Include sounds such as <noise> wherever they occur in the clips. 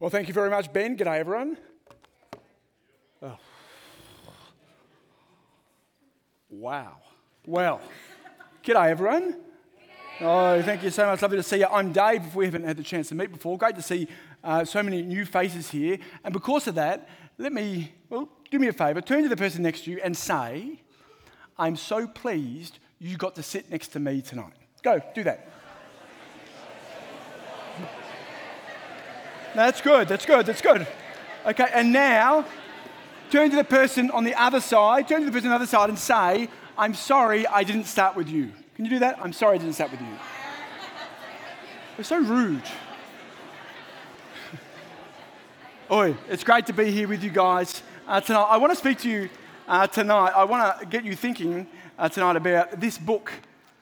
Well, thank you very much, Ben. G'day, everyone. Oh. Wow. Well, g'day, everyone. Oh, thank you so much. Lovely to see you. I'm Dave, if we haven't had the chance to meet before. Great to see uh, so many new faces here. And because of that, let me, well, do me a favour. Turn to the person next to you and say, I'm so pleased you got to sit next to me tonight. Go, do that. That's good, that's good, that's good. Okay, and now turn to the person on the other side, turn to the person on the other side and say, I'm sorry I didn't start with you. Can you do that? I'm sorry I didn't start with you. We're so rude. <laughs> Oi, it's great to be here with you guys uh, tonight. I want to speak to you uh, tonight. I want to get you thinking uh, tonight about this book.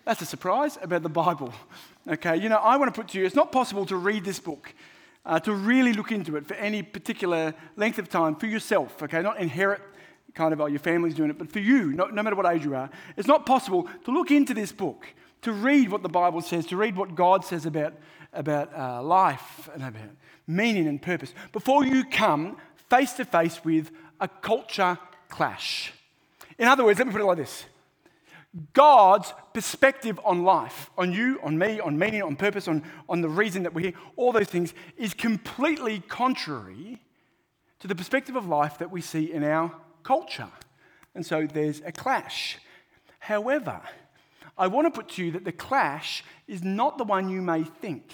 That's a surprise about the Bible. <laughs> Okay, you know, I want to put to you, it's not possible to read this book uh, to really look into it for any particular length of time for yourself, okay? Not inherit kind of, oh, your family's doing it, but for you, no, no matter what age you are, it's not possible to look into this book, to read what the Bible says, to read what God says about, about uh, life and about meaning and purpose, before you come face to face with a culture clash. In other words, let me put it like this God's perspective on life, on you, on me, on meaning, on purpose, on, on the reason that we're here, all those things, is completely contrary to the perspective of life that we see in our culture. And so there's a clash. However, I want to put to you that the clash is not the one you may think.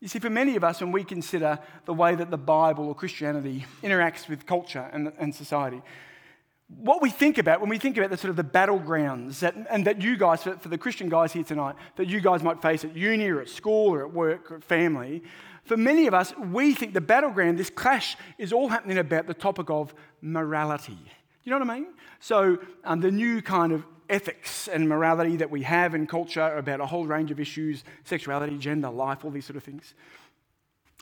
You see, for many of us, when we consider the way that the Bible or Christianity interacts with culture and, and society, what we think about when we think about the sort of the battlegrounds that, and that you guys, for, for the Christian guys here tonight, that you guys might face at uni or at school or at work or at family, for many of us, we think the battleground, this clash, is all happening about the topic of morality. You know what I mean? So, um, the new kind of ethics and morality that we have in culture about a whole range of issues sexuality, gender, life, all these sort of things.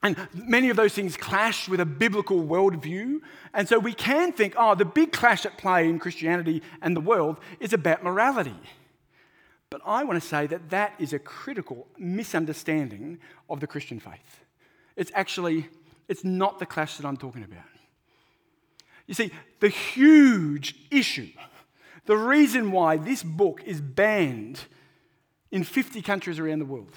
And many of those things clash with a biblical worldview. And so we can think, oh, the big clash at play in Christianity and the world is about morality. But I want to say that that is a critical misunderstanding of the Christian faith. It's actually, it's not the clash that I'm talking about. You see, the huge issue, the reason why this book is banned in 50 countries around the world,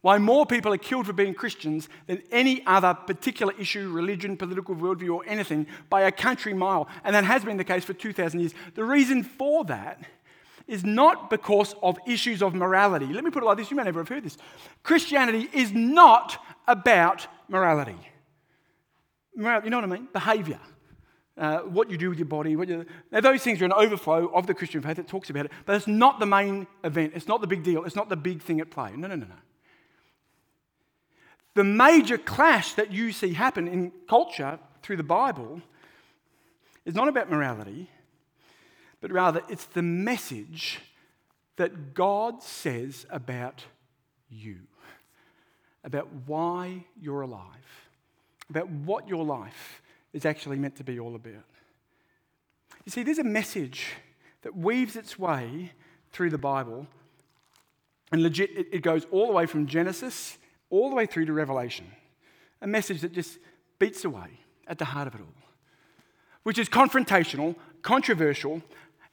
why more people are killed for being Christians than any other particular issue, religion, political worldview, or anything by a country mile. And that has been the case for 2,000 years. The reason for that is not because of issues of morality. Let me put it like this you may never have heard this. Christianity is not about morality. Morality, you know what I mean? Behavior. Uh, what you do with your body. You, now, those things are an overflow of the Christian faith that talks about it, but it's not the main event. It's not the big deal. It's not the big thing at play. No, no, no, no. The major clash that you see happen in culture through the Bible is not about morality, but rather it's the message that God says about you, about why you're alive, about what your life is actually meant to be all about. You see, there's a message that weaves its way through the Bible, and legit, it, goes all the way from Genesis all the way through to Revelation. A message that just beats away at the heart of it all, which is confrontational, controversial,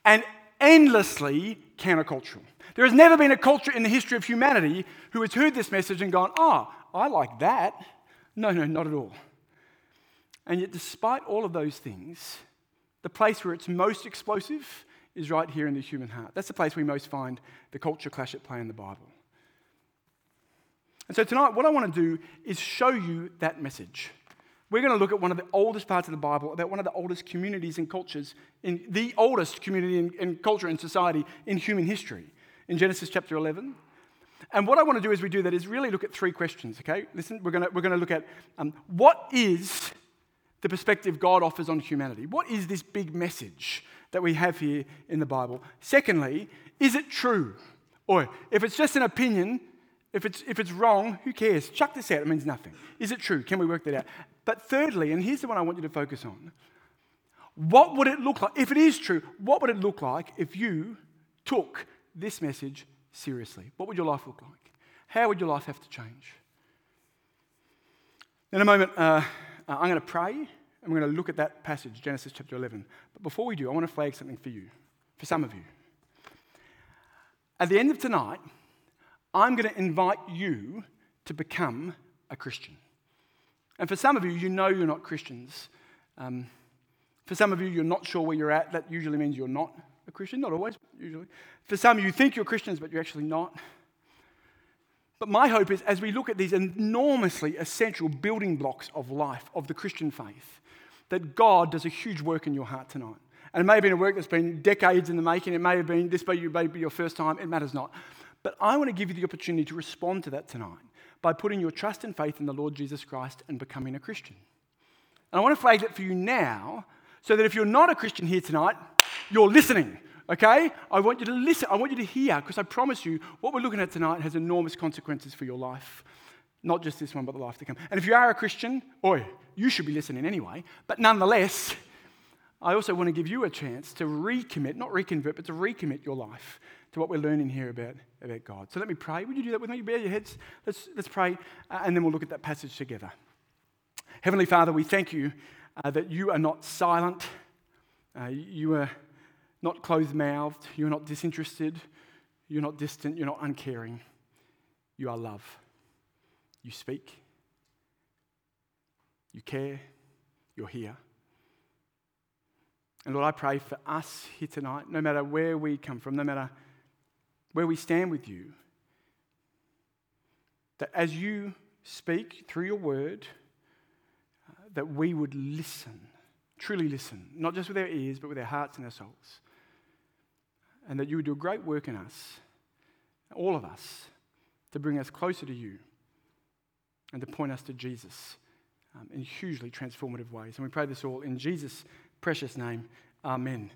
and endlessly countercultural. There has never been a culture in the history of humanity who has heard this message and gone, oh, I like that. No, no, not at all. And yet, despite all of those things, the place where it's most explosive is right here in the human heart. That's the place we most find the culture clash at play in the Bible. And so tonight, what I want to do is show you that message. We're going to look at one of the oldest parts of the Bible, about one of the oldest communities and cultures, in the oldest community and, culture and society in human history, in Genesis chapter 11. And what I want to do as we do that is really look at three questions, okay? Listen, we're going to, we're going to look at um, what is the perspective God offers on humanity? What is this big message that we have here in the Bible? Secondly, is it true? Or if it's just an opinion, if it's, if it's wrong, who cares? Chuck this out, it means nothing. Is it true? Can we work that out? But thirdly, and here's the one I want you to focus on what would it look like, if it is true, what would it look like if you took this message seriously? What would your life look like? How would your life have to change? In a moment, uh, uh I'm going to pray and we're going to look at that passage, Genesis chapter 11. But before we do, I want to flag something for you, for some of you. At the end of tonight, I'm going to invite you to become a Christian. And for some of you, you know you're not Christians. Um, for some of you, you're not sure where you're at. That usually means you're not a Christian, not always, usually. For some, you think you're Christians, but you're actually not. But my hope is as we look at these enormously essential building blocks of life, of the Christian faith, that God does a huge work in your heart tonight. And it may have been a work that's been decades in the making. It may have been this may be your first time. It matters not. But I want to give you the opportunity to respond to that tonight by putting your trust and faith in the Lord Jesus Christ and becoming a Christian. And I want to flag that for you now so that if you're not a Christian here tonight, you're listening. Okay? I want you to listen. I want you to hear because I promise you what we're looking at tonight has enormous consequences for your life. Not just this one, but the life to come. And if you are a Christian, oi, you should be listening anyway. But nonetheless, I also want to give you a chance to recommit, not reconvert, but to recommit your life to what we're learning here about, about God. So let me pray. Would you do that with me? Bear your heads. Let's, let's pray, uh, and then we'll look at that passage together. Heavenly Father, we thank you uh, that you are not silent, uh, you are not closed mouthed, you're not disinterested, you're not distant, you're not uncaring. You are love. You speak, you care, you're here. And Lord, I pray for us here tonight, no matter where we come from, no matter where we stand with you, that as you speak through your word, uh, that we would listen, truly listen, not just with our ears, but with our hearts and our souls. And that you would do a great work in us, all of us, to bring us closer to you and to point us to Jesus um, in hugely transformative ways. And we pray this all in Jesus' precious name. Amen.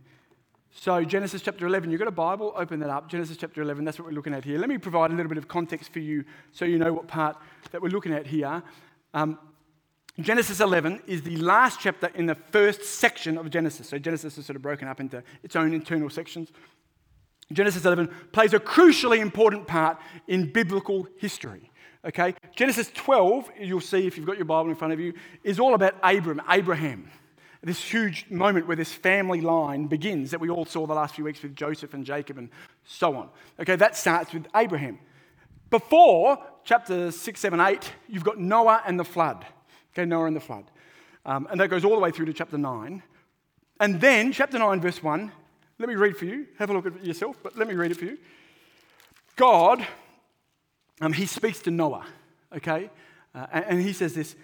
So, Genesis chapter 11, you've got a Bible, open that up. Genesis chapter 11, that's what we're looking at here. Let me provide a little bit of context for you so you know what part that we're looking at here. Um, Genesis 11 is the last chapter in the first section of Genesis. So, Genesis is sort of broken up into its own internal sections. Genesis 11 plays a crucially important part in biblical history. Okay? Genesis 12, you'll see if you've got your Bible in front of you, is all about Abram, Abraham. This huge moment where this family line begins that we all saw the last few weeks with Joseph and Jacob and so on. Okay, that starts with Abraham. Before chapter 6, 7, 8, you've got Noah and the flood. Okay, Noah and the flood. Um, and that goes all the way through to chapter 9. And then, chapter 9, verse 1, let me read for you. Have a look at it yourself, but let me read it for you. God um, he speaks to Noah, okay? Uh, and he says this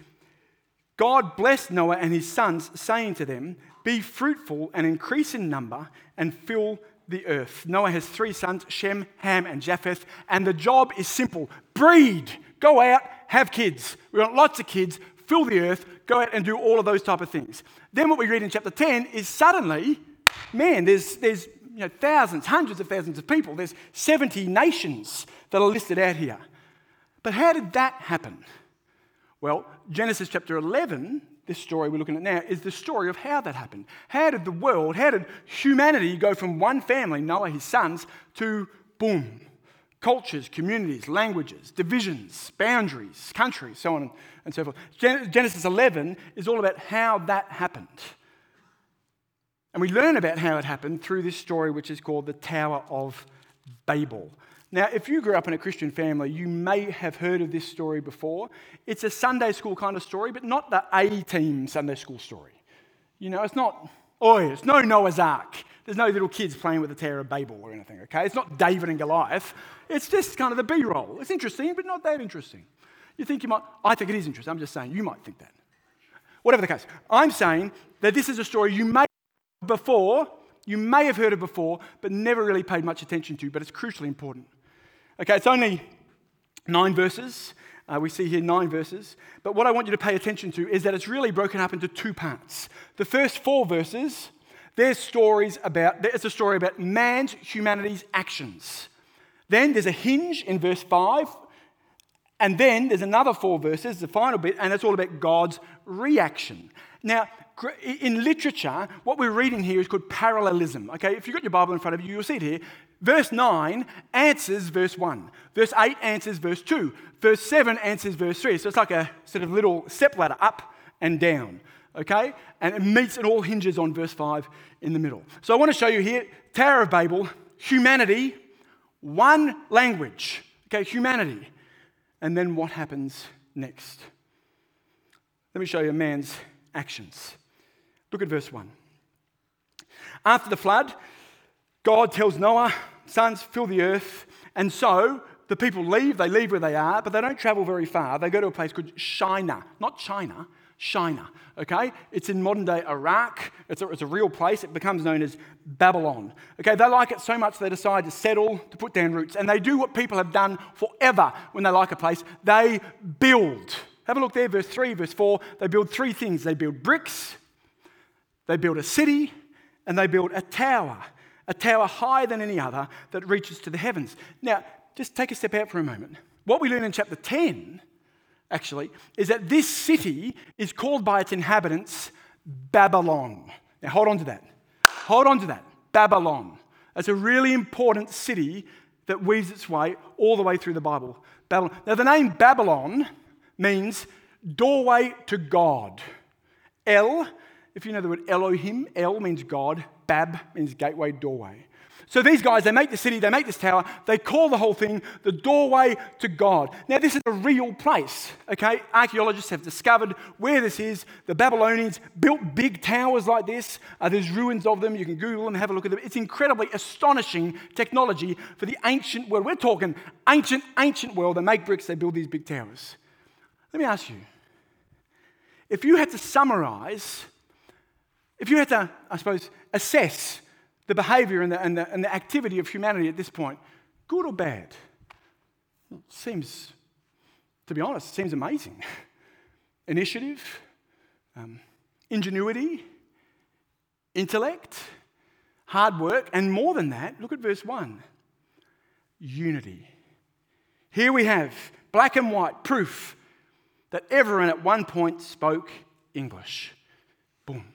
God blessed Noah and his sons, saying to them, Be fruitful and increase in number and fill the earth. Noah has three sons, Shem, Ham, and Japheth, and the job is simple breed, go out, have kids. We want lots of kids, fill the earth, go out and do all of those type of things. Then what we read in chapter 10 is suddenly, man, there's, there's you know, thousands, hundreds of thousands of people. There's 70 nations that are listed out here. But how did that happen? Well, Genesis chapter 11, this story we're looking at now, is the story of how that happened. How did the world, how did humanity go from one family, Noah, his sons, to boom, cultures, communities, languages, divisions, boundaries, countries, so on and so forth. Genesis 11 is all about how that happened. And we learn about how it happened through this story, which is called the Tower of Babel. Now, if you grew up in a Christian family, you may have heard of this story before. It's a Sunday school kind of story, but not the A team Sunday school story. You know, it's not, oh, it's no Noah's Ark. There's no little kids playing with the Tower of Babel or anything, okay? It's not David and Goliath. It's just kind of the B roll. It's interesting, but not that interesting. You think you might, I think it is interesting. I'm just saying you might think that. Whatever the case, I'm saying that this is a story you may before, you may have heard of before, but never really paid much attention to, but it's crucially important. Okay, it's only nine verses. Uh, we see here nine verses. But what I want you to pay attention to is that it's really broken up into two parts. The first four verses, there's stories about, it's a story about man's, humanity's actions. Then there's a hinge in verse 5. And then there's another four verses, the final bit, and it's all about God's reaction. Now, in literature, what we're reading here is called parallelism. Okay, if you've got your Bible in front of you, you'll see it here. Verse 9 answers verse 1. Verse 8 answers verse 2. Verse 7 answers verse 3. So it's like a sort of little step ladder up and down. Okay? And it meets and all hinges on verse 5 in the middle. So I want to show you here Tower of Babel, humanity, one language. Okay, humanity. And then what happens next? Let me show you a man's actions. Look at verse 1. After the flood, God tells Noah, Sons, fill the earth. And so the people leave, they leave where they are, but they don't travel very far. They go to a place called Shinar, not China, Shinar, okay? It's in modern day Iraq. It's a, it's a real place. It becomes known as Babylon. Okay, they like it so much they decide to settle, to put down roots. And they do what people have done forever when they like a place they build. Have a look there, verse 3, verse 4. They build three things they build bricks, they build a city, and they build a tower. A tower higher than any other that reaches to the heavens. Now, just take a step out for a moment. What we learn in chapter 10 actually, is that this city is called by its inhabitants Babylon. Now, hold on to that. Hold on to that. Babylon. That's a really important city that weaves its way all the way through the Bible. Babylon. Now, the name Babylon means doorway to God. El, if you know the word Elohim, El means God, Bab means gateway, doorway. So these guys, they make the city, they make this tower, they call the whole thing the doorway to God. Now, this is a real place, okay? Archaeologists have discovered where this is. The Babylonians built big towers like this. Uh, there's ruins of them. You can Google them, have a look at them. It's incredibly astonishing technology for the ancient world. We're talking ancient, ancient world. They make bricks, they build these big towers. Let me ask you if you had to summarize, if you had to, I suppose, assess the behavior and the, and, the, and the activity of humanity at this point, good or bad? seems, to be honest, seems amazing. <laughs> Initiative, um, ingenuity, intellect, hard work, and more than that, look at verse 1 unity. Here we have black and white proof that everyone at one point spoke English. Boom.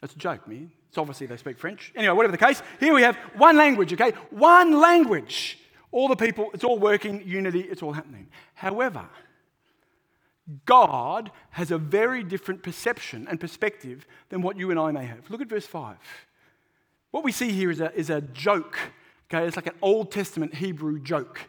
That's a joke, man. It's obviously they speak French. Anyway, whatever the case, here we have one language, okay? One language. All the people, it's all working, unity, it's all happening. However, God has a very different perception and perspective than what you and I may have. Look at verse 5. What we see here is a, is a joke, okay? It's like an Old Testament Hebrew joke.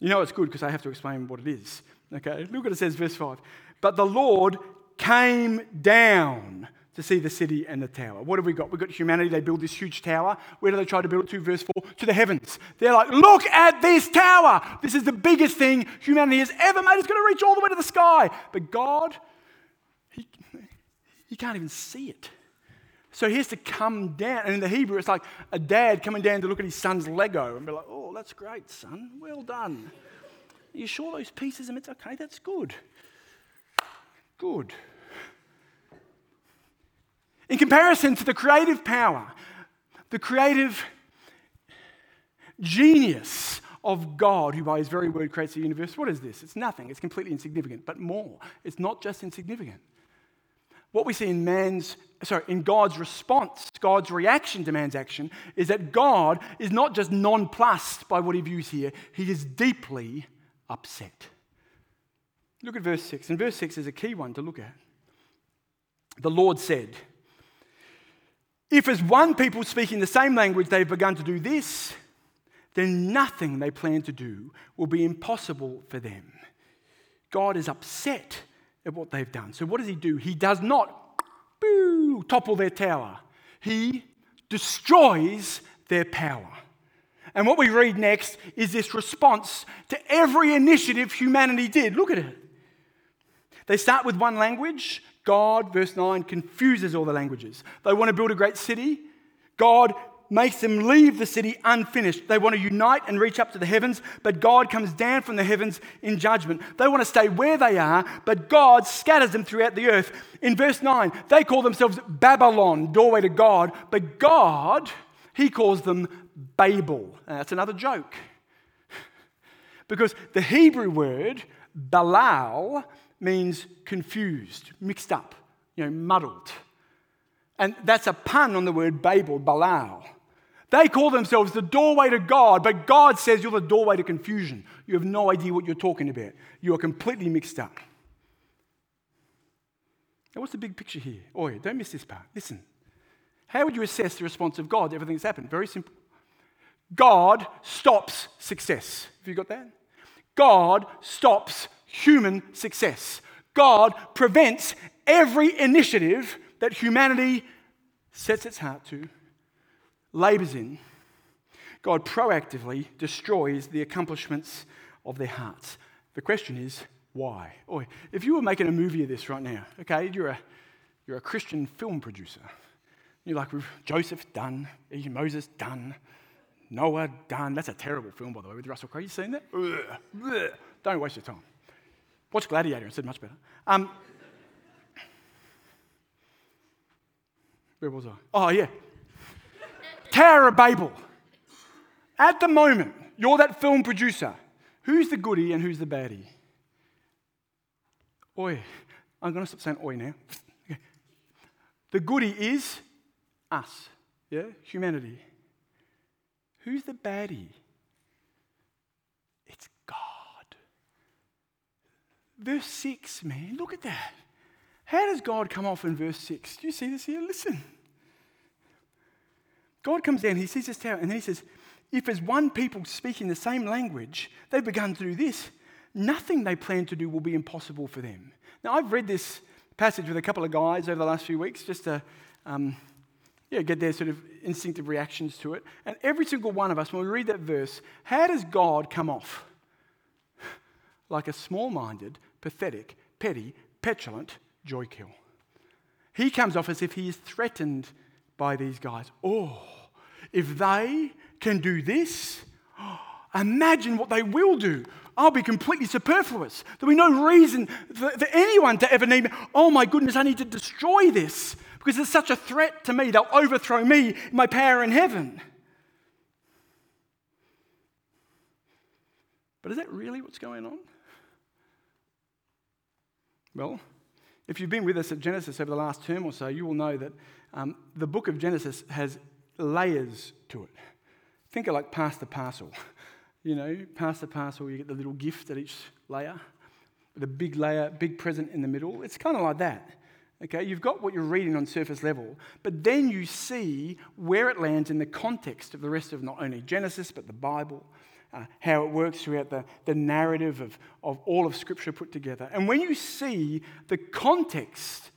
You know it's good because I have to explain what it is. Okay, look what it says, verse 5. But the Lord came down to see the city and the tower. What have we got? We've got humanity. They build this huge tower. Where do they try to build it to? Verse 4 to the heavens. They're like, look at this tower. This is the biggest thing humanity has ever made. It's going to reach all the way to the sky. But God, He, he can't even see it. So he has to come down. And in the Hebrew, it's like a dad coming down to look at his son's Lego and be like, oh, that's great, son. Well done. Are you sure those pieces are meant? Okay, that's good good. In comparison to the creative power, the creative genius of God, who by his very word creates the universe, what is this? It's nothing. It's completely insignificant. But more, it's not just insignificant. What we see in man's, sorry, in God's response, God's reaction to man's action, is that God is not just nonplussed by what he views here, he is deeply upset. Look at verse 6. And verse 6 is a key one to look at. The Lord said, If as one people speaking the same language they've begun to do this, then nothing they plan to do will be impossible for them. God is upset at what they've done. So what does he do? He does not boo, topple their tower. He destroys their power. And what we read next is this response to every initiative humanity did. Look at it. They start with one language. God, verse 9, confuses all the languages. They want to build a great city. God makes them leave the city unfinished. They want to unite and reach up to the heavens, but God comes down from the heavens in judgment. They want to stay where they are, but God scatters them throughout the earth. In verse 9, they call themselves Babylon, doorway to God, but God, He calls them Babel. And that's another joke. <laughs> because the Hebrew word Balal means confused, mixed up, you know, muddled. And that's a pun on the word Babel, Balal. They call themselves the doorway to God, but God says you're the doorway to confusion. You have no idea what you're talking about. You are completely mixed up. Now, what's the big picture here? Oh, yeah, don't miss this part. Listen. How would you assess the response of God to everything that's happened? Very simple. God stops success. Have you got that? God stops human success. God prevents every initiative that humanity sets its heart to, labors in. God proactively destroys the accomplishments of their hearts. The question is, why? If you were making a movie of this right now, okay, you're a, you're a Christian film producer. You're like, Joseph, done. Moses, done. Noah, done. That's a terrible film, by the way, with Russell Crowe. You seen that? Ugh. Don't waste your time. Watch Gladiator instead, much better. Um, where was I? Oh, yeah. Tower of Babel. At the moment, you're that film producer. Who's the goody and who's the baddie? Oi. I'm going to stop saying oi now. The goody is us, yeah? Humanity. Who's the baddie? It's God. Verse 6, man, look at that. How does God come off in verse 6? Do you see this here? Listen. God comes down, he sees this tower, and then he says, If as one people speaking the same language, they've begun to do this, nothing they plan to do will be impossible for them. Now, I've read this passage with a couple of guys over the last few weeks just to um, yeah, get their sort of instinctive reactions to it. And every single one of us, when we read that verse, how does God come off? like a small minded, pathetic, petty, petulant joy kill. He comes off as if he is threatened by these guys. Oh, if they can do this, <gasps> imagine what they will do. I'll be completely superfluous. There'll be no reason for, for anyone to ever need me. Oh my goodness, I need to destroy this because it's such a threat to me. They'll overthrow me, my power in heaven. But is that really what's going on? Well, if you've been with us at Genesis over the last term or so, you will know that um, the book of Genesis has layers to it. Think of like pass the parcel. <laughs> You know, pass the parcel, you get the little gift at each layer, the big layer, big present in the middle. It's kind of like that. Okay, you've got what you're reading on surface level, but then you see where it lands in the context of the rest of not only Genesis, but the Bible, uh, how it works throughout the, the narrative of, of all of Scripture put together. And when you see the context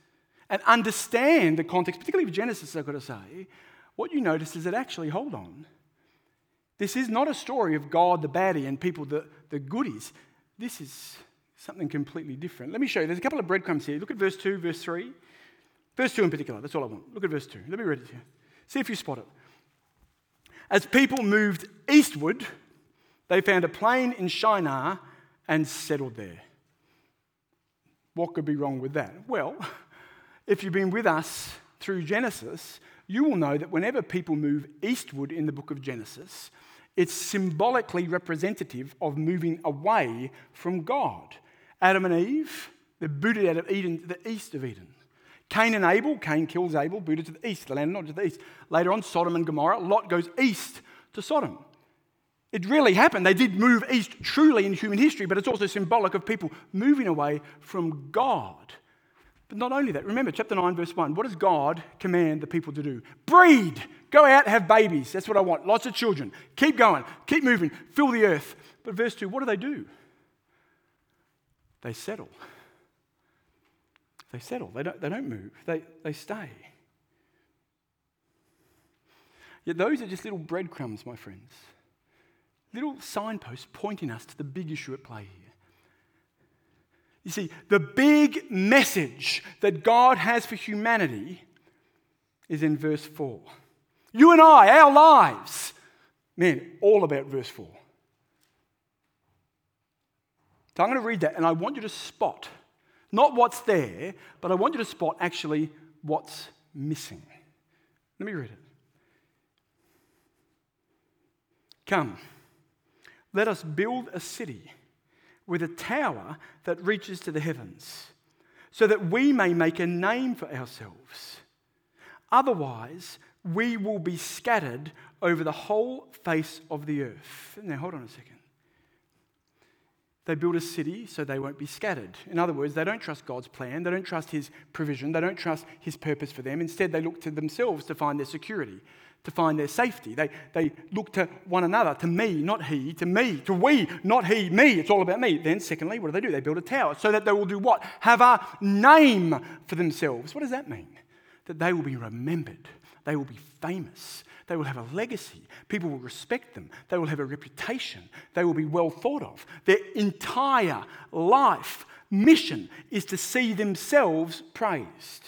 and understand the context, particularly of Genesis, I've got to say, what you notice is that actually, hold on, this is not a story of God the baddie and people the, the goodies. This is something completely different. Let me show you. There's a couple of breadcrumbs here. Look at verse 2, verse 3. Verse 2 in particular, that's all I want. Look at verse 2. Let me read it to you. See if you spot it. As people moved eastward, they found a plain in Shinar and settled there. What could be wrong with that? Well, <laughs> if you've been with us through Genesis, you will know that whenever people move eastward in the book of Genesis, it's symbolically representative of moving away from God. Adam and Eve, they're booted out of Eden to the east of Eden. Cain and Abel, Cain kills Abel, booted to the east, the land Nod to the east. Later on, Sodom and Gomorrah, Lot goes east to Sodom. It really happened. They did move east truly in human history, but it's also symbolic of people moving away from God. But not only that, remember chapter 9, verse 1. What does God command the people to do? Breed. Go out, have babies. That's what I want. Lots of children. Keep going. Keep moving. Fill the earth. But verse 2, what do they do? They settle. They settle. They don't, they don't move. They, they stay. Yet those are just little breadcrumbs, my friends. Little signposts pointing us to the big issue at play here. You see, the big message that God has for humanity is in verse 4. You and I, our lives, man, all about verse 4. So I'm going to read that and I want you to spot not what's there, but I want you to spot actually what's missing. Let me read it. Come, let us build a city with a tower that reaches to the heavens, so that we may make a name for ourselves. Otherwise, we will be scattered over the whole face of the earth. Now, hold on a second. They build a city so they won't be scattered. In other words, they don't trust God's plan, they don't trust His provision, they don't trust His purpose for them. Instead, they look to themselves to find their security, to find their safety. They, they look to one another, to me, not he, to me, to we, not he, me. It's all about me. Then, secondly, what do they do? They build a tower so that they will do what? Have a name for themselves. What does that mean? That they will be remembered, they will be famous, they will have a legacy. People will respect them. They will have a reputation. They will be well thought of. Their entire life mission is to see themselves praised.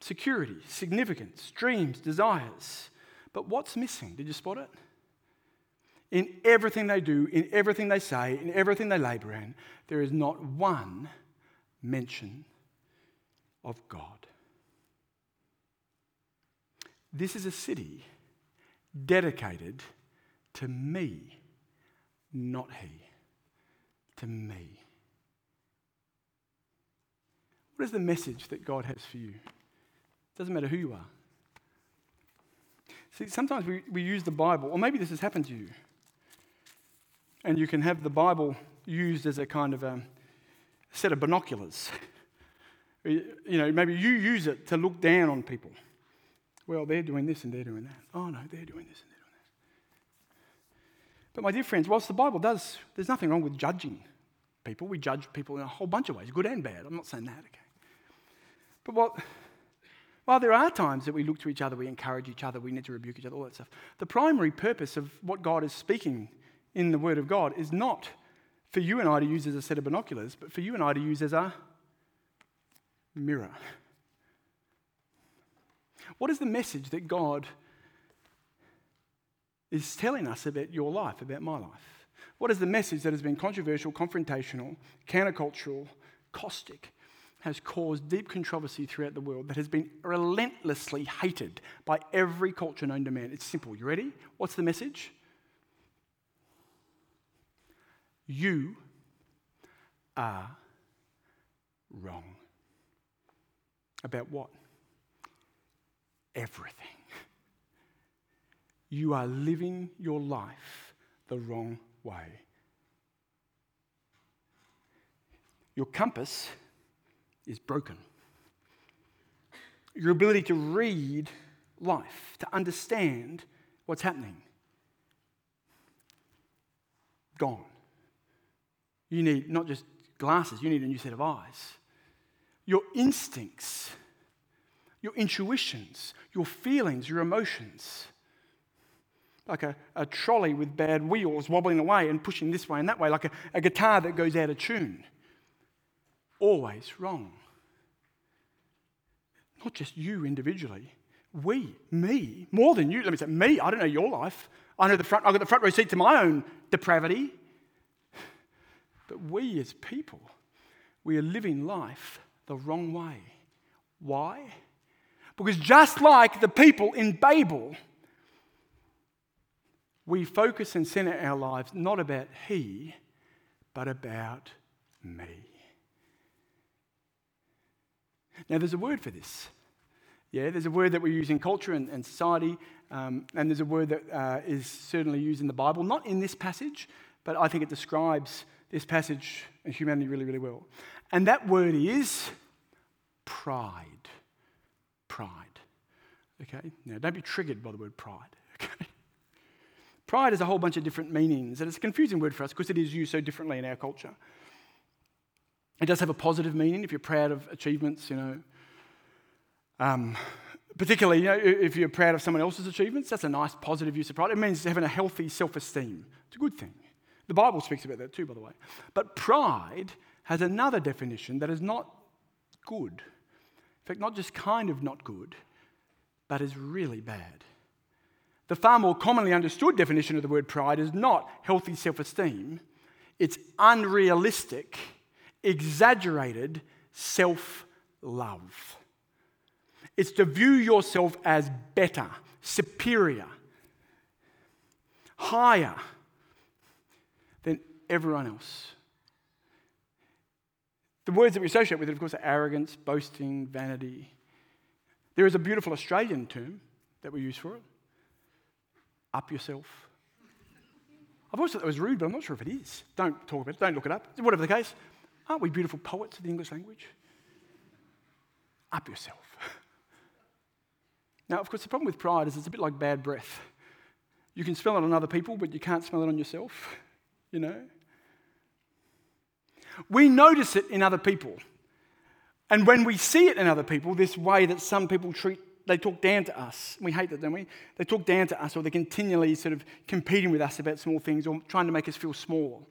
Security, significance, dreams, desires. But what's missing? Did you spot it? In everything they do, in everything they say, in everything they labor in, there is not one mention of God. This is a city dedicated to me, not he, to me. What is the message that God has for you? It doesn't matter who you are. See, sometimes we, we use the Bible, or maybe this has happened to you, and you can have the Bible used as a kind of a set of binoculars. <laughs> you know, maybe you use it to look down on people. Well, they're doing this and they're doing that. Oh, no, they're doing this and they're doing that. But, my dear friends, whilst the Bible does, there's nothing wrong with judging people. We judge people in a whole bunch of ways, good and bad. I'm not saying that, okay? But while there are times that we look to each other, we encourage each other, we need to rebuke each other, all that stuff, the primary purpose of what God is speaking in the Word of God is not for you and I to use as a set of binoculars, but for you and I to use as a mirror. What is the message that God is telling us about your life, about my life? What is the message that has been controversial, confrontational, countercultural, caustic, has caused deep controversy throughout the world, that has been relentlessly hated by every culture known to man? It's simple. You ready? What's the message? You are wrong. About what? Everything. You are living your life the wrong way. Your compass is broken. Your ability to read life, to understand what's happening, gone. You need not just glasses, you need a new set of eyes. Your instincts your intuitions, your feelings, your emotions. Like a, a trolley with bad wheels wobbling away and pushing this way and that way, like a, a guitar that goes out of tune. Always wrong. Not just you individually, we, me, more than you. Let me say, me, I don't know your life. I know the front, I've got the front row seat to my own depravity. But we as people, we are living life the wrong way. Why? Because just like the people in Babel, we focus and center our lives not about He, but about me. Now, there's a word for this. Yeah, there's a word that we use in culture and, and society, um, and there's a word that uh, is certainly used in the Bible, not in this passage, but I think it describes this passage and humanity really, really well. And that word is pride pride. Okay? Now, don't be triggered by the word pride. <laughs> Okay? Pride has a whole bunch of different meanings, and it's a confusing word for us because it is used so differently in our culture. It does have a positive meaning if you're proud of achievements, you know. Um, particularly, you know, if you're proud of someone else's achievements, that's a nice positive use of pride. It means having a healthy self esteem. It's a good thing. The Bible speaks about that too, by the way. But pride has another definition that is not good fact, not just kind of not good, but is really bad. The far more commonly understood definition of the word pride is not healthy self esteem, it's unrealistic, exaggerated self love. It's to view yourself as better, superior, higher than everyone else. The words that we associate with it, of course, are arrogance, boasting, vanity. There is a beautiful Australian term that we use for it up yourself. I've always thought that was rude, but I'm not sure if it is. Don't talk about it, don't look it up. Whatever the case, aren't we beautiful poets of the English language? Up yourself. Now, of course, the problem with pride is it's a bit like bad breath. You can smell it on other people, but you can't smell it on yourself, you know? We notice it in other people. And when we see it in other people, this way that some people treat, they talk down to us. We hate that, don't we? They talk down to us, or they're continually sort of competing with us about small things or trying to make us feel small.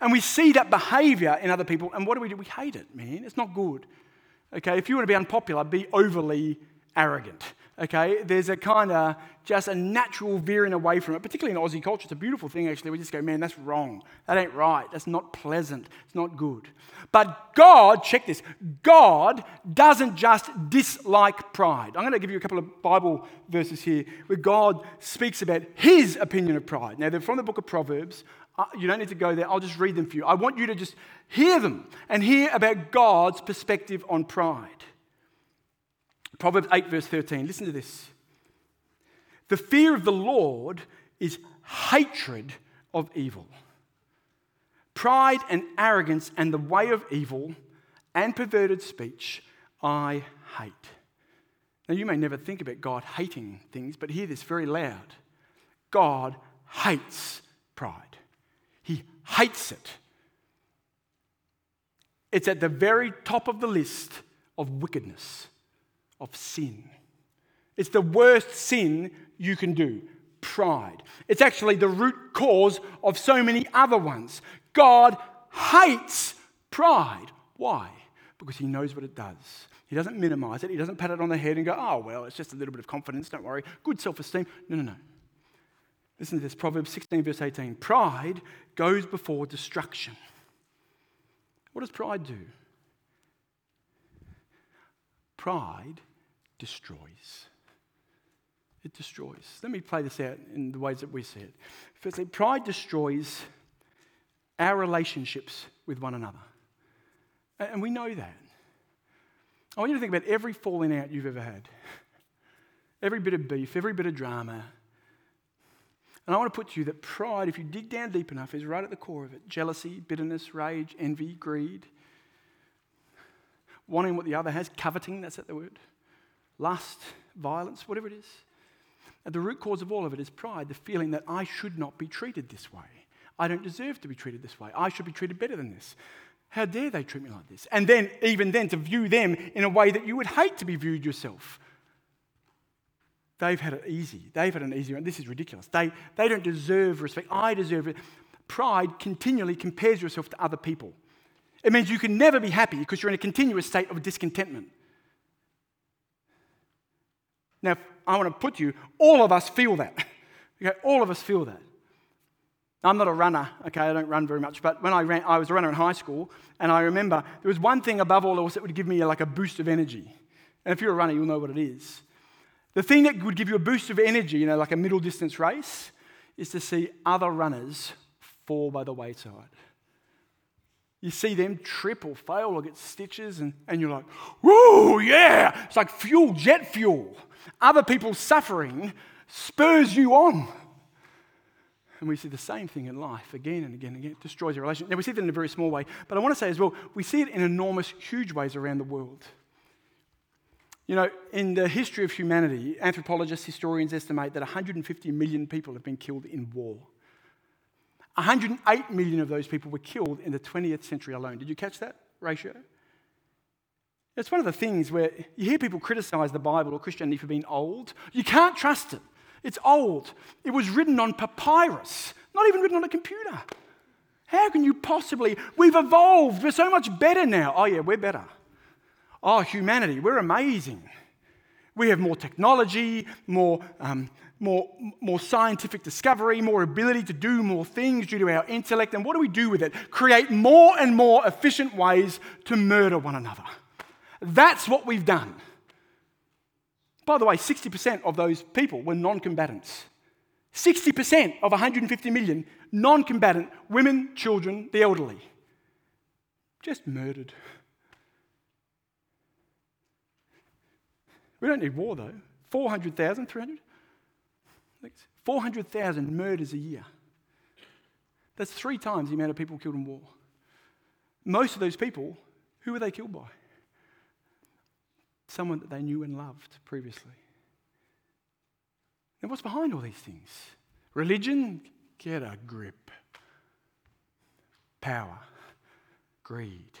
And we see that behavior in other people, and what do we do? We hate it, man. It's not good. Okay, if you want to be unpopular, be overly arrogant. Okay, there's a kind of just a natural veering away from it, particularly in Aussie culture. It's a beautiful thing, actually. We just go, man, that's wrong. That ain't right. That's not pleasant. It's not good. But God, check this God doesn't just dislike pride. I'm going to give you a couple of Bible verses here where God speaks about his opinion of pride. Now, they're from the book of Proverbs. Uh, you don't need to go there. I'll just read them for you. I want you to just hear them and hear about God's perspective on pride. Proverbs 8, verse 13. Listen to this. The fear of the Lord is hatred of evil. Pride and arrogance and the way of evil and perverted speech I hate. Now, you may never think about God hating things, but hear this very loud God hates pride, He hates it. It's at the very top of the list of wickedness of sin. It's the worst sin you can do pride. It's actually the root cause of so many other ones. God hates pride. Why? Because he knows what it does. He doesn't minimize it. He doesn't pat it on the head and go, oh, well, it's just a little bit of confidence. Don't worry. Good self esteem. No, no, no. Listen to this Proverbs 16, verse 18. Pride goes before destruction. What does pride do? Pride destroys. It destroys. Let me play this out in the ways that we see it. Firstly, pride destroys our relationships with one another. And we know that. I want you to think about every falling out you've ever had, every bit of beef, every bit of drama. And I want to put to you that pride, if you dig down deep enough, is right at the core of it jealousy, bitterness, rage, envy, greed, wanting what the other has, coveting, that's that the word lust, violence, whatever it is. And the root cause of all of it is pride, the feeling that I should not be treated this way. I don't deserve to be treated this way. I should be treated better than this. How dare they treat me like this? And then, even then, to view them in a way that you would hate to be viewed yourself. They've had it easy. They've had an easy one. This is ridiculous. They, they don't deserve respect. I deserve it. Pride continually compares yourself to other people. It means you can never be happy because you're in a continuous state of discontentment. Now, I want to put you, all of us feel that. <laughs> Okay, all of us feel that. I'm not a runner, okay, I don't run very much, but when I ran, I was a runner in high school, and I remember there was one thing above all else that would give me like a boost of energy. And if you're a runner, you'll know what it is. The thing that would give you a boost of energy, you know, like a middle distance race, is to see other runners fall by the wayside. You see them trip or fail or get stitches, and, and you're like, whoa, yeah! It's like fuel, jet fuel other people's suffering spurs you on. And we see the same thing in life again and again and again. It destroys your relationship. Now, we see that in a very small way, but I want to say as well, we see it in enormous, huge ways around the world. You know, in the history of humanity, anthropologists, historians estimate that 150 million people have been killed in war. 108 million of those people were killed in the 20th century alone. Did you catch that ratio? It's one of the things where you hear people criticize the Bible or Christianity for being old. You can't trust it. It's old. It was written on papyrus, not even written on a computer. How can you possibly? We've evolved. We're so much better now. Oh, yeah, we're better. Oh, humanity, we're amazing. We have more technology, more, um, more, more scientific discovery, more ability to do more things due to our intellect. And what do we do with it? Create more and more efficient ways to murder one another. That's what we've done. By the way, 60% of those people were non combatants. 60% of 150 million non combatant women, children, the elderly. Just murdered. We don't need war though. 400,000, 300? 400,000 murders a year. That's three times the amount of people killed in war. Most of those people, who were they killed by? Someone that they knew and loved previously. And what's behind all these things? Religion? Get a grip. Power, greed,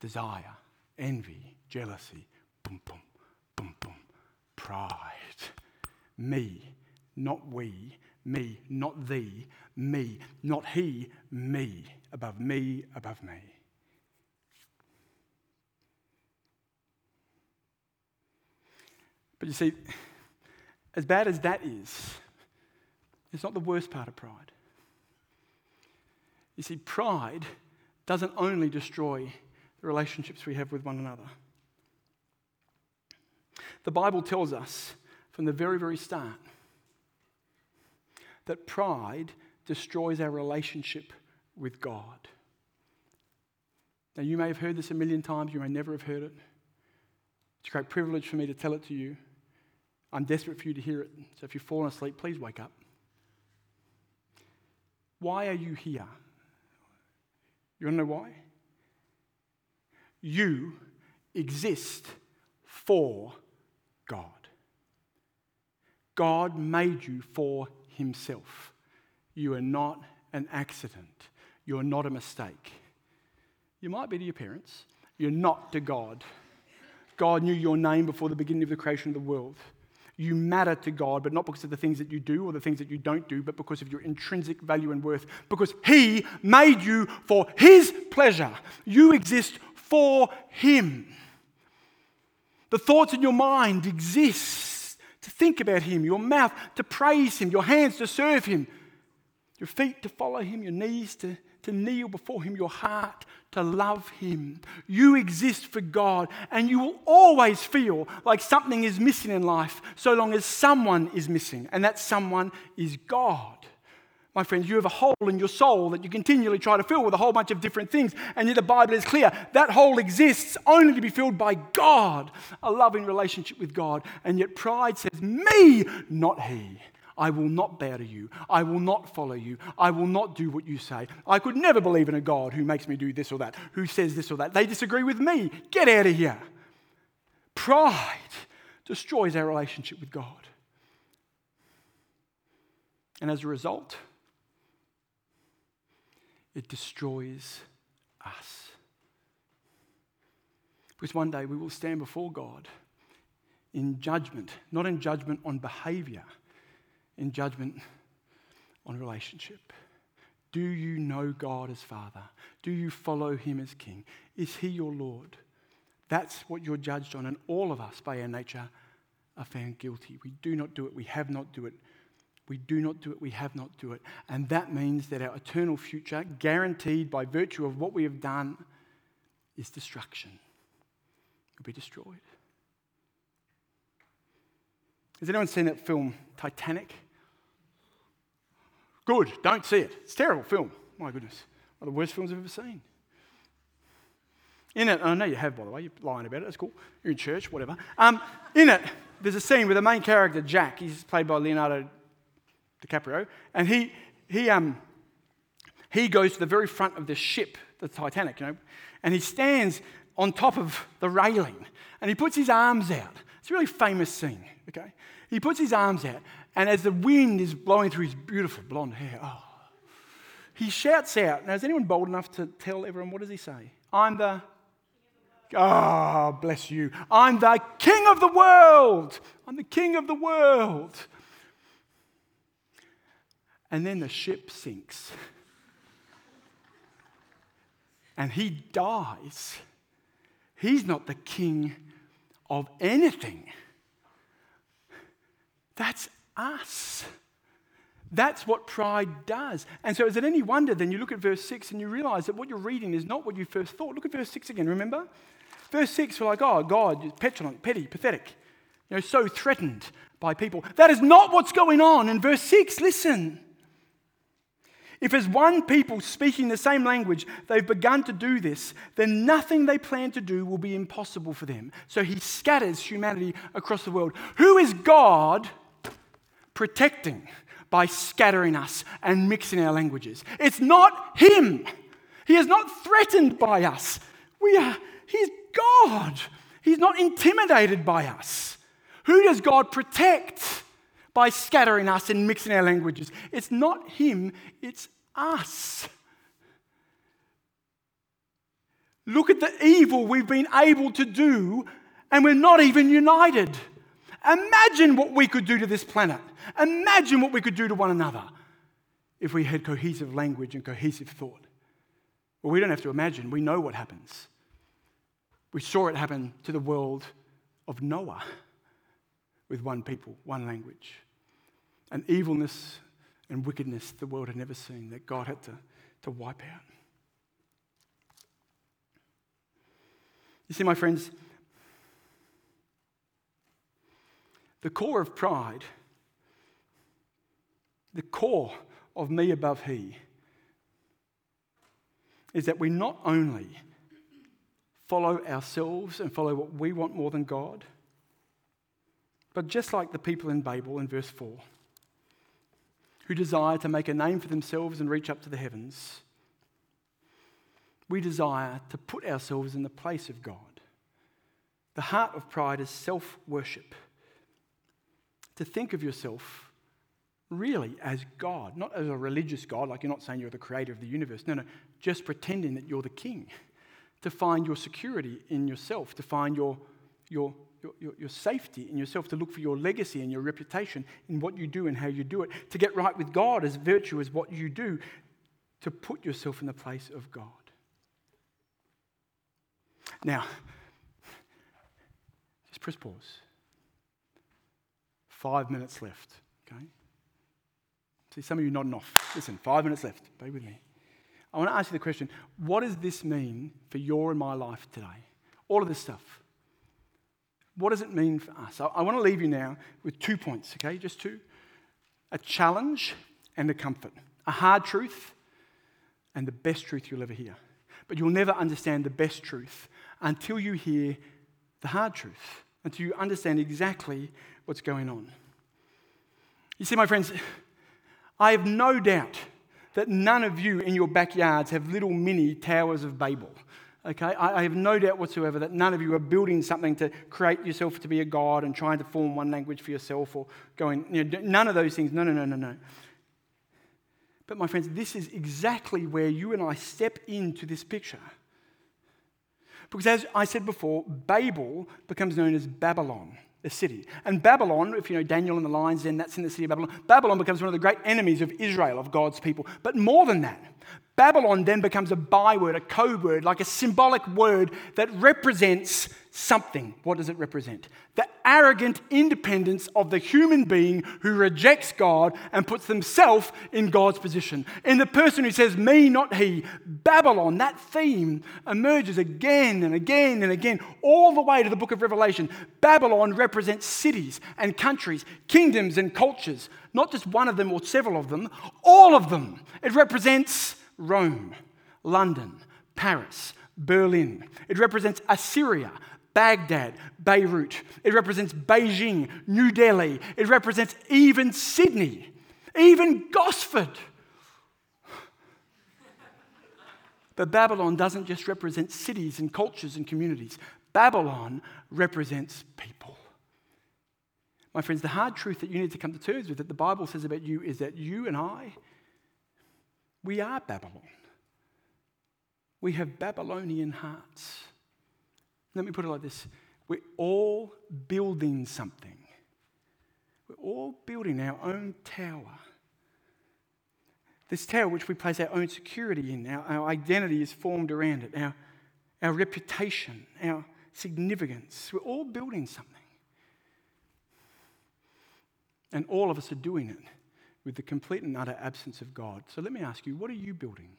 desire, envy, jealousy, boom, boom, boom, boom, pride. Me, not we, me, not thee, me, not he, me, above me, above me. But you see, as bad as that is, it's not the worst part of pride. You see, pride doesn't only destroy the relationships we have with one another. The Bible tells us from the very, very start that pride destroys our relationship with God. Now, you may have heard this a million times, you may never have heard it. It's a great privilege for me to tell it to you. I'm desperate for you to hear it. So if you've fallen asleep, please wake up. Why are you here? You want to know why? You exist for God. God made you for Himself. You are not an accident. You are not a mistake. You might be to your parents. You're not to God. God knew your name before the beginning of the creation of the world. You matter to God, but not because of the things that you do or the things that you don't do, but because of your intrinsic value and worth. Because He made you for His pleasure. You exist for Him. The thoughts in your mind exist to think about Him, your mouth to praise Him, your hands to serve Him, your feet to follow Him, your knees to, to kneel before Him, your heart to love Him. You exist for God, and you will always feel like something is missing in life so long as someone is missing, and that someone is God. My friends, you have a hole in your soul that you continually try to fill with a whole bunch of different things, and yet the Bible is clear. That hole exists only to be filled by God, a loving relationship with God, and yet pride says, Me, not He. I will not bow to you. I will not follow you. I will not do what you say. I could never believe in a God who makes me do this or that, who says this or that. They disagree with me. Get out of here. Pride destroys our relationship with God. And as a result, it destroys us. Because one day we will stand before God in judgment, not in judgment on behavior in judgment on relationship. Do you know God as Father? Do you follow Him as King? Is He your Lord? That's what you're judged on, and all of us, by our nature, are found guilty. We do not do it, we have not do it. We do not do it, we have not do it. And that means that our eternal future, guaranteed by virtue of what we have done, is destruction. We'll be destroyed. Has anyone seen that film, Titanic? Good, don't see it. It's a terrible film. My goodness. One of the worst films I've ever seen. In it, I know you have, by the way, you're lying about it, that's cool. You're in church, whatever. Um, in it, there's a scene with the main character, Jack. He's played by Leonardo DiCaprio. And he, he, um, he goes to the very front of the ship, the Titanic, you know, and he stands on top of the railing and he puts his arms out. It's a really famous scene, okay? He puts his arms out and as the wind is blowing through his beautiful blonde hair, oh, he shouts out. Now, is anyone bold enough to tell everyone what does he say? I'm the Ah, oh, bless you. I'm the king of the world. I'm the king of the world. And then the ship sinks. And he dies. He's not the king of anything. That's us. That's what pride does. And so, is it any wonder then you look at verse 6 and you realize that what you're reading is not what you first thought? Look at verse 6 again, remember? Verse 6, we're like, oh, God, petulant, petty, pathetic. you know, so threatened by people. That is not what's going on in verse 6. Listen. If, as one people speaking the same language, they've begun to do this, then nothing they plan to do will be impossible for them. So he scatters humanity across the world. Who is God protecting by scattering us and mixing our languages? It's not him. He is not threatened by us. We are, he's God. He's not intimidated by us. Who does God protect? By scattering us and mixing our languages. It's not him, it's us. Look at the evil we've been able to do, and we're not even united. Imagine what we could do to this planet. Imagine what we could do to one another if we had cohesive language and cohesive thought. Well, we don't have to imagine, we know what happens. We saw it happen to the world of Noah with one people, one language. An evilness and wickedness the world had never seen that God had to, to wipe out. You see, my friends, the core of pride, the core of me above he, is that we not only follow ourselves and follow what we want more than God, but just like the people in Babel in verse 4, who desire to make a name for themselves and reach up to the heavens, we desire to put ourselves in the place of God. The heart of pride is self worship. To think of yourself really as God, not as a religious God, like you're not saying you're the creator of the universe. No, no, just pretending that you're the king. To find your security in yourself, to find your, your your, your, your, safety in yourself, to look for your legacy and your reputation in what you do and how you do it, to get right with God as virtue as what you do, to put yourself in the place of God. Now, just press pause. Five minutes left, okay? See, some of you nodding off. Listen, five minutes left. Be with me. I want to ask you the question what does this mean for your and my life today? All of this stuff. What does it mean for us? I, I want to leave you now with two points, okay? Just two a challenge and a comfort, a hard truth and the best truth you'll ever hear. But you'll never understand the best truth until you hear the hard truth, until you understand exactly what's going on. You see, my friends, I have no doubt that none of you in your backyards have little mini towers of Babel. Okay, I, have no doubt whatsoever that none of you are building something to create yourself to be a god and trying to form one language for yourself or going, you know, none of those things. No, no, no, no, no. But my friends, this is exactly where you and I step into this picture. Because as I said before, Babel becomes known as Babylon, the city. And Babylon, if you know Daniel and the lions, then that's in the city of Babylon. Babylon becomes one of the great enemies of Israel, of God's people. But more than that, Babylon then becomes a byword, a code word, like a symbolic word that represents something. What does it represent? The arrogant independence of the human being who rejects God and puts themselves in God's position. In the person who says, Me, not he, Babylon, that theme emerges again and again and again, all the way to the book of Revelation. Babylon represents cities and countries, kingdoms and cultures, not just one of them or several of them, all of them. It represents Rome, London, Paris, Berlin. It represents Assyria, Baghdad, Beirut. It represents Beijing, New Delhi. It represents even Sydney, even Gosford. But Babylon doesn't just represent cities and cultures and communities, Babylon represents people. My friends, the hard truth that you need to come to terms with that the Bible says about you is that you and I we are Babylon. We have Babylonian hearts. Let me put it like this we're all building something, we're all building our own tower. This tower, which we place our own security in, our, our identity is formed around it, our, our reputation, our significance. We're all building something. And all of us are doing it with the complete and utter absence of God. So let me ask you, what are you building?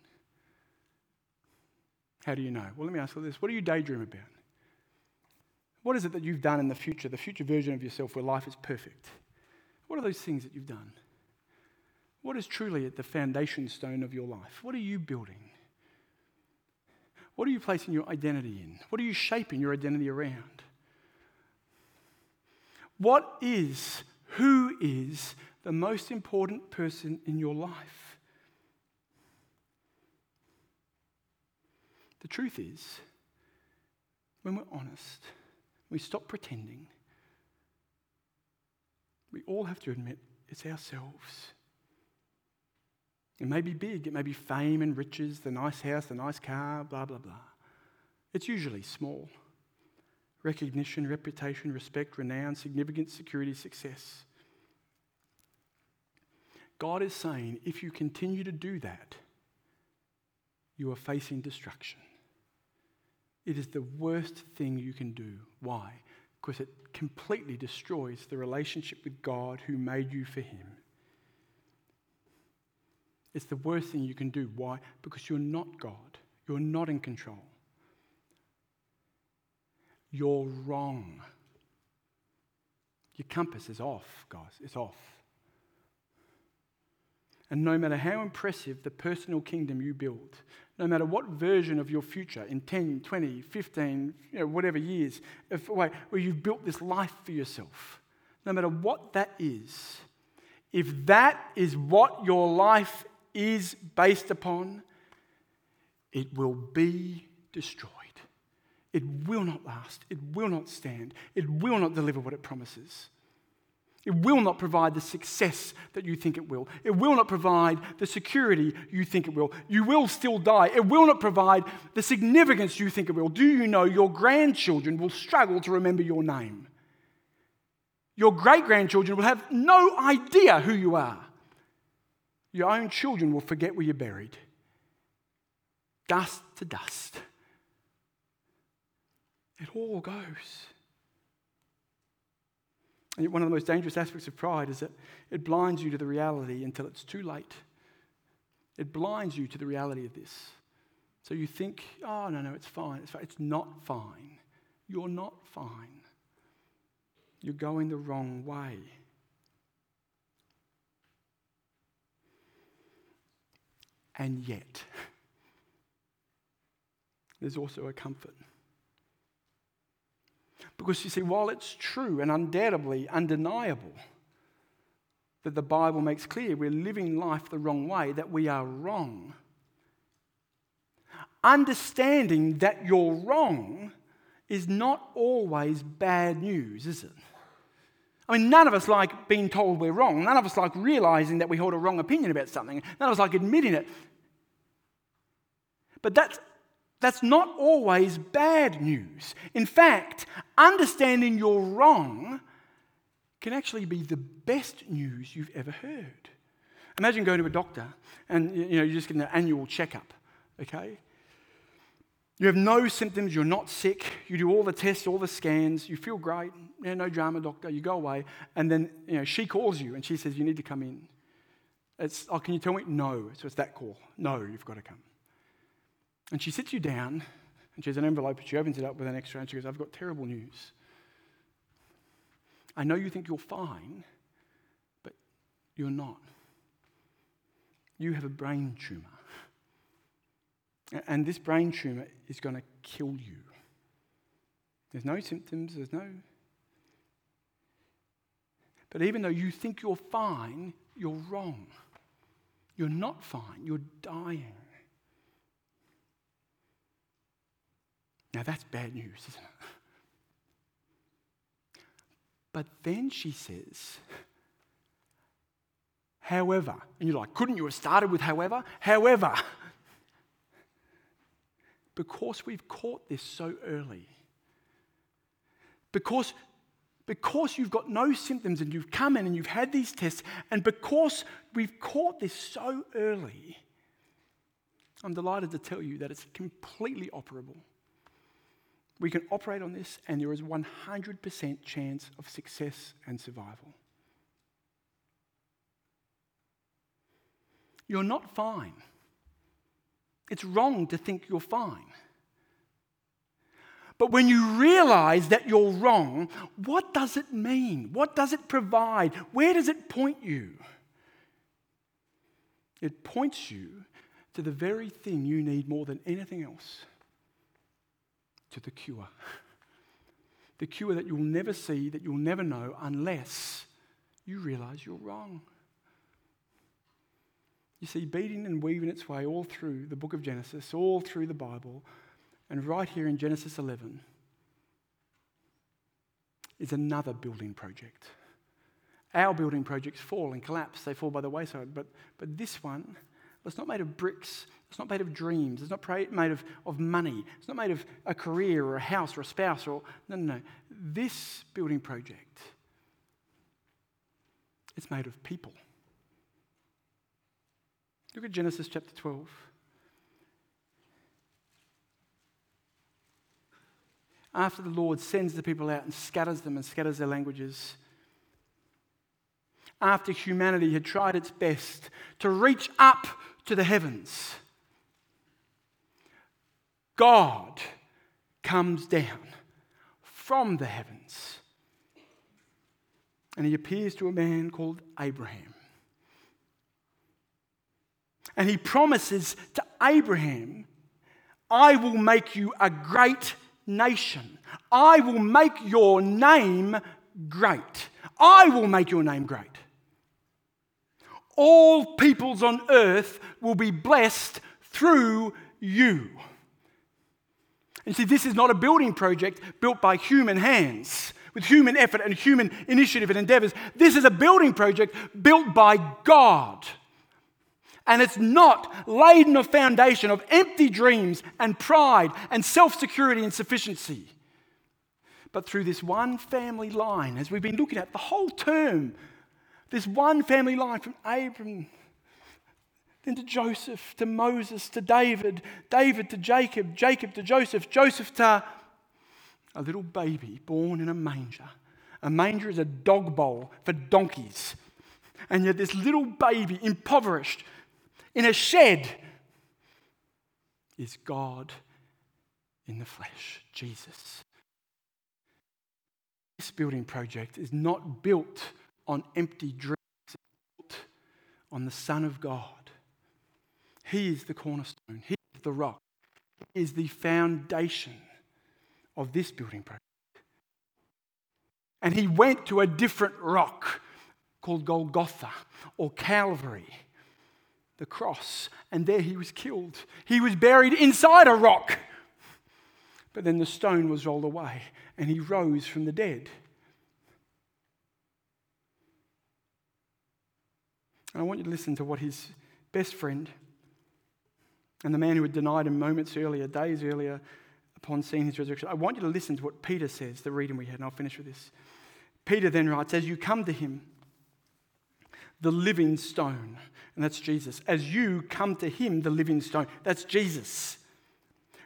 How do you know? Well, let me ask you this what do you daydream about? What is it that you've done in the future, the future version of yourself where life is perfect? What are those things that you've done? What is truly at the foundation stone of your life? What are you building? What are you placing your identity in? What are you shaping your identity around? What is, who is the most important person in your life? The truth is, when we're honest, we stop pretending, we all have to admit it's ourselves. It may be big, it may be fame and riches, the nice house, the nice car, blah, blah, blah. It's usually small recognition, reputation, respect, renown, significance, security, success. God is saying if you continue to do that, you are facing destruction. It is the worst thing you can do. Why? Because it completely destroys the relationship with God who made you for Him. It's the worst thing you can do. Why? Because you're not God. You're not in control. You're wrong. Your compass is off, guys. It's off. And no matter how impressive the personal kingdom you build, no matter what version of your future in 10, 20, 15, you know, whatever years, if, where you've built this life for yourself, no matter what that is, if that is what your life is based upon, it will be destroyed. It will not last. It will not stand. It will not deliver what it promises. It will not provide the success that you think it will. It will not provide the security you think it will. You will still die. It will not provide the significance you think it will. Do you know your grandchildren will struggle to remember your name? Your great grandchildren will have no idea who you are. Your own children will forget where you're buried. Dust to dust. It all goes. One of the most dangerous aspects of pride is that it blinds you to the reality until it's too late. It blinds you to the reality of this. So you think, oh, no, no, it's fine. It's, fine. it's not fine. You're not fine. You're going the wrong way. And yet, <laughs> there's also a comfort. Because you see, while it's true and undoubtedly undeniable that the Bible makes clear we're living life the wrong way, that we are wrong, understanding that you're wrong is not always bad news, is it? I mean, none of us like being told we're wrong. None of us like realizing that we hold a wrong opinion about something. None of us like admitting it. But that's that's not always bad news. In fact, understanding you're wrong can actually be the best news you've ever heard. Imagine going to a doctor and you know, you're just getting an annual checkup, okay? You have no symptoms, you're not sick, you do all the tests, all the scans, you feel great, yeah, no drama, doctor, you go away, and then you know, she calls you and she says, You need to come in. It's, oh, can you tell me? No. So it's that call. No, you've got to come. And she sits you down, and she has an envelope, and she opens it up with an extra, and she goes, I've got terrible news. I know you think you're fine, but you're not. You have a brain tumor. And this brain tumor is going to kill you. There's no symptoms, there's no. But even though you think you're fine, you're wrong. You're not fine, you're dying. Now that's bad news, isn't it? But then she says, however, and you're like, couldn't you have started with however? However, because we've caught this so early, because, because you've got no symptoms and you've come in and you've had these tests, and because we've caught this so early, I'm delighted to tell you that it's completely operable. We can operate on this, and there is 100% chance of success and survival. You're not fine. It's wrong to think you're fine. But when you realize that you're wrong, what does it mean? What does it provide? Where does it point you? It points you to the very thing you need more than anything else to the cure. <laughs> The cure that you'll never see, that you'll never know, unless you realize you're wrong. You see, beating and weaving its way all through the book of Genesis, all through the Bible, and right here in Genesis 11 is another building project. Our building projects fall and collapse, they fall by the wayside. But, but this one, it's not made of bricks, it's not made of dreams, it's not made of, of money, it's not made of a career or a house or a spouse or. No, no, no. This building project, it's made of people. Look at Genesis chapter 12. After the Lord sends the people out and scatters them and scatters their languages, after humanity had tried its best to reach up to the heavens, God comes down from the heavens and he appears to a man called Abraham. And he promises to Abraham, I will make you a great nation. I will make your name great. I will make your name great. All peoples on earth will be blessed through you. And see, this is not a building project built by human hands with human effort and human initiative and endeavors. This is a building project built by God. And it's not in a foundation of empty dreams and pride and self security and sufficiency. But through this one family line, as we've been looking at the whole term, this one family line from Abram, then to Joseph, to Moses, to David, David to Jacob, Jacob to Joseph, Joseph to a little baby born in a manger. A manger is a dog bowl for donkeys. And yet, this little baby, impoverished, in a shed is God in the flesh, Jesus. This building project is not built on empty dreams, on the Son of God. He is the cornerstone, He is the rock, He is the foundation of this building project. And He went to a different rock called Golgotha or Calvary the cross, and there he was killed. He was buried inside a rock. But then the stone was rolled away, and he rose from the dead. And I want you to listen to what his best friend and the man who had denied him moments earlier, days earlier, upon seeing his resurrection, I want you to listen to what Peter says, the reading we had, and I'll finish with this. Peter then writes, As you come to him, the living stone. And that's Jesus. As you come to him, the living stone. That's Jesus.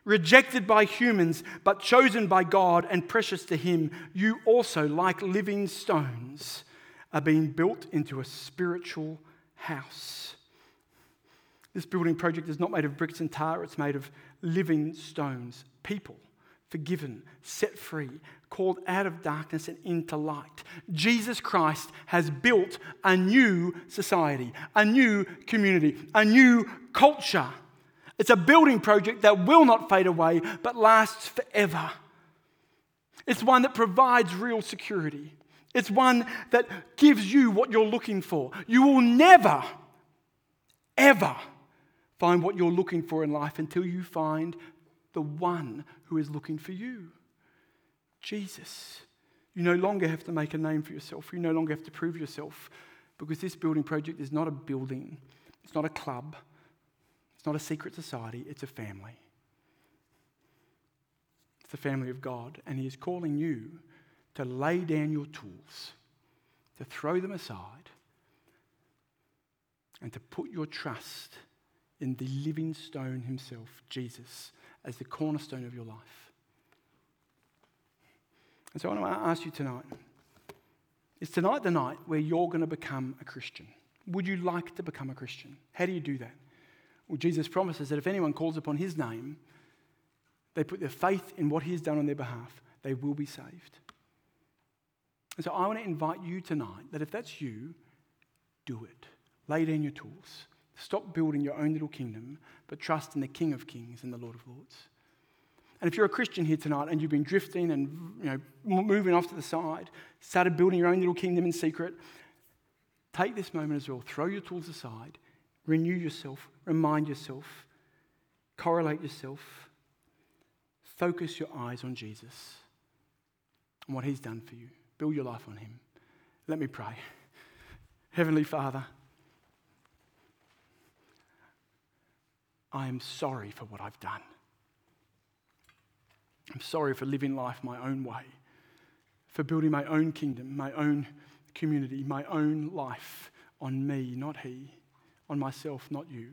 Rejected by humans, but chosen by God and precious to him, you also, like living stones, are being built into a spiritual house. This building project is not made of bricks and tar, it's made of living stones, people forgiven, set free, called out of darkness and into light. Jesus Christ has built a new society, a new community, a new culture. It's a building project that will not fade away but lasts forever. It's one that provides real security. It's one that gives you what you're looking for. You will never, ever find what you're looking for in life until you find the one who is looking for you Jesus. You no longer have to make a name for yourself. You no longer have to prove yourself because this building project is not a building, it's not a club, it's not a secret society, it's a family. It's the family of God, and He is calling you to lay down your tools, to throw them aside, and to put your trust in the living stone Himself, Jesus as the cornerstone of your life. And so I want to ask you tonight is tonight the night where you're going to become a Christian? Would you like to become a Christian? How do you do that? Well, Jesus promises that if anyone calls upon his name, they put their faith in what He has done on their behalf, they will be saved. And so I want to invite you tonight that if that's you, do it. Lay down your tools. Stop building your own little kingdom, but trust in the King of Kings and the Lord of Lords. And if you're a Christian here tonight and you've been drifting and you know, moving off to the side, started building your own little kingdom in secret, take this moment as well. Throw your tools aside, renew yourself, remind yourself, correlate yourself, focus your eyes on Jesus and what he's done for you. Build your life on him. Let me pray. Heavenly Father, I am sorry for what I've done. I'm sorry for living life my own way, for building my own kingdom, my own community, my own life on me, not He, on myself, not you.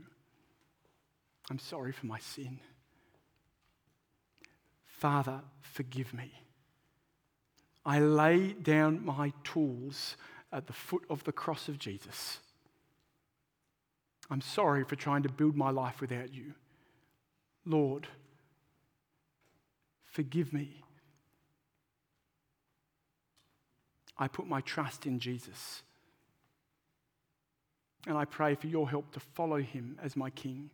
I'm sorry for my sin. Father, forgive me. I lay down my tools at the foot of the cross of Jesus. I'm sorry for trying to build my life without you. Lord, Forgive me. I put my trust in Jesus. And I pray for your help to follow him as my king,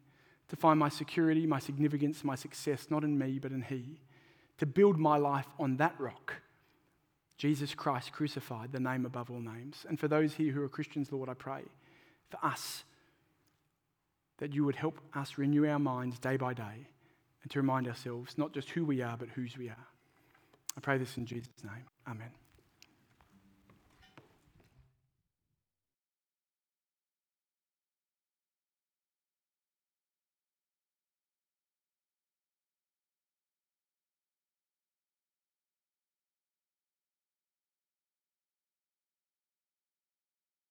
to find my security, my significance, my success, not in me, but in he, to build my life on that rock. Jesus Christ crucified, the name above all names. And for those here who are Christians, Lord, I pray for us that you would help us renew our minds day by day and to remind ourselves not just who we are, but whose we are. I pray this in Jesus' name. Amen.